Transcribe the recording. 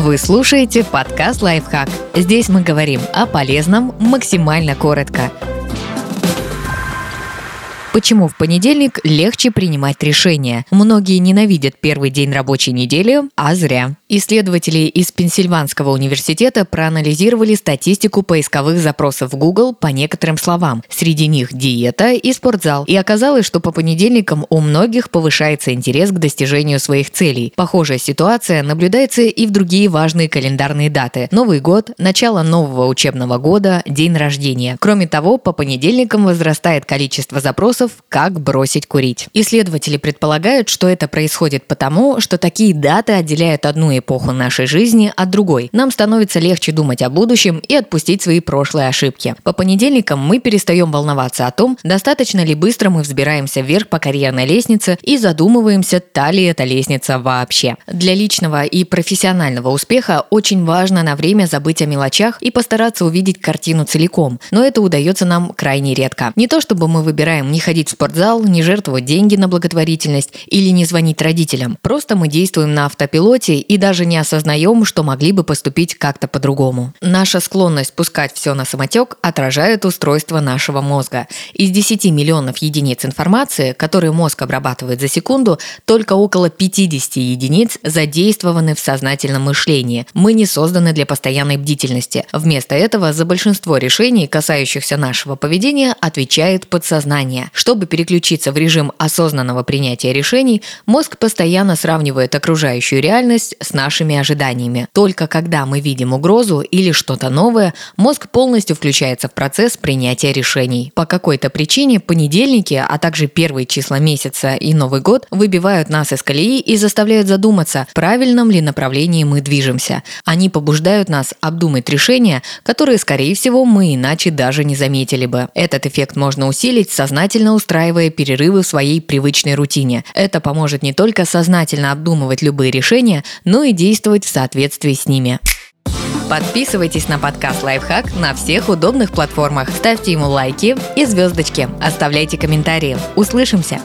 Вы слушаете подкаст «Лайфхак». Здесь мы говорим о полезном максимально коротко – Почему в понедельник легче принимать решения? Многие ненавидят первый день рабочей недели, а зря. Исследователи из Пенсильванского университета проанализировали статистику поисковых запросов Google по некоторым словам. Среди них диета и спортзал. И оказалось, что по понедельникам у многих повышается интерес к достижению своих целей. Похожая ситуация наблюдается и в другие важные календарные даты. Новый год, начало нового учебного года, день рождения. Кроме того, по понедельникам возрастает количество запросов «Как бросить курить?». Исследователи предполагают, что это происходит потому, что такие даты отделяют одну эпоху нашей жизни от другой. Нам становится легче думать о будущем и отпустить свои прошлые ошибки. По понедельникам мы перестаем волноваться о том, достаточно ли быстро мы взбираемся вверх по карьерной лестнице и задумываемся, та ли эта лестница вообще. Для личного и профессионального успеха очень важно на время забыть о мелочах и постараться увидеть картину целиком, но это удается нам крайне редко. Не то чтобы мы выбираем не ходить в спортзал, не жертвовать деньги на благотворительность или не звонить родителям. Просто мы действуем на автопилоте и даже не осознаем, что могли бы поступить как-то по-другому. Наша склонность пускать все на самотек отражает устройство нашего мозга. Из 10 миллионов единиц информации, которые мозг обрабатывает за секунду, только около 50 единиц задействованы в сознательном мышлении. Мы не созданы для постоянной бдительности. Вместо этого за большинство решений, касающихся нашего поведения, отвечает подсознание. Чтобы переключиться в режим осознанного принятия решений, мозг постоянно сравнивает окружающую реальность с нашими ожиданиями. Только когда мы видим угрозу или что-то новое, мозг полностью включается в процесс принятия решений. По какой-то причине понедельники, а также первые числа месяца и Новый год выбивают нас из колеи и заставляют задуматься, в правильном ли направлении мы движемся. Они побуждают нас обдумать решения, которые, скорее всего, мы иначе даже не заметили бы. Этот эффект можно усилить сознательно устраивая перерывы в своей привычной рутине. Это поможет не только сознательно обдумывать любые решения, но и действовать в соответствии с ними. Подписывайтесь на подкаст «Лайфхак» на всех удобных платформах. Ставьте ему лайки и звездочки. Оставляйте комментарии. Услышимся!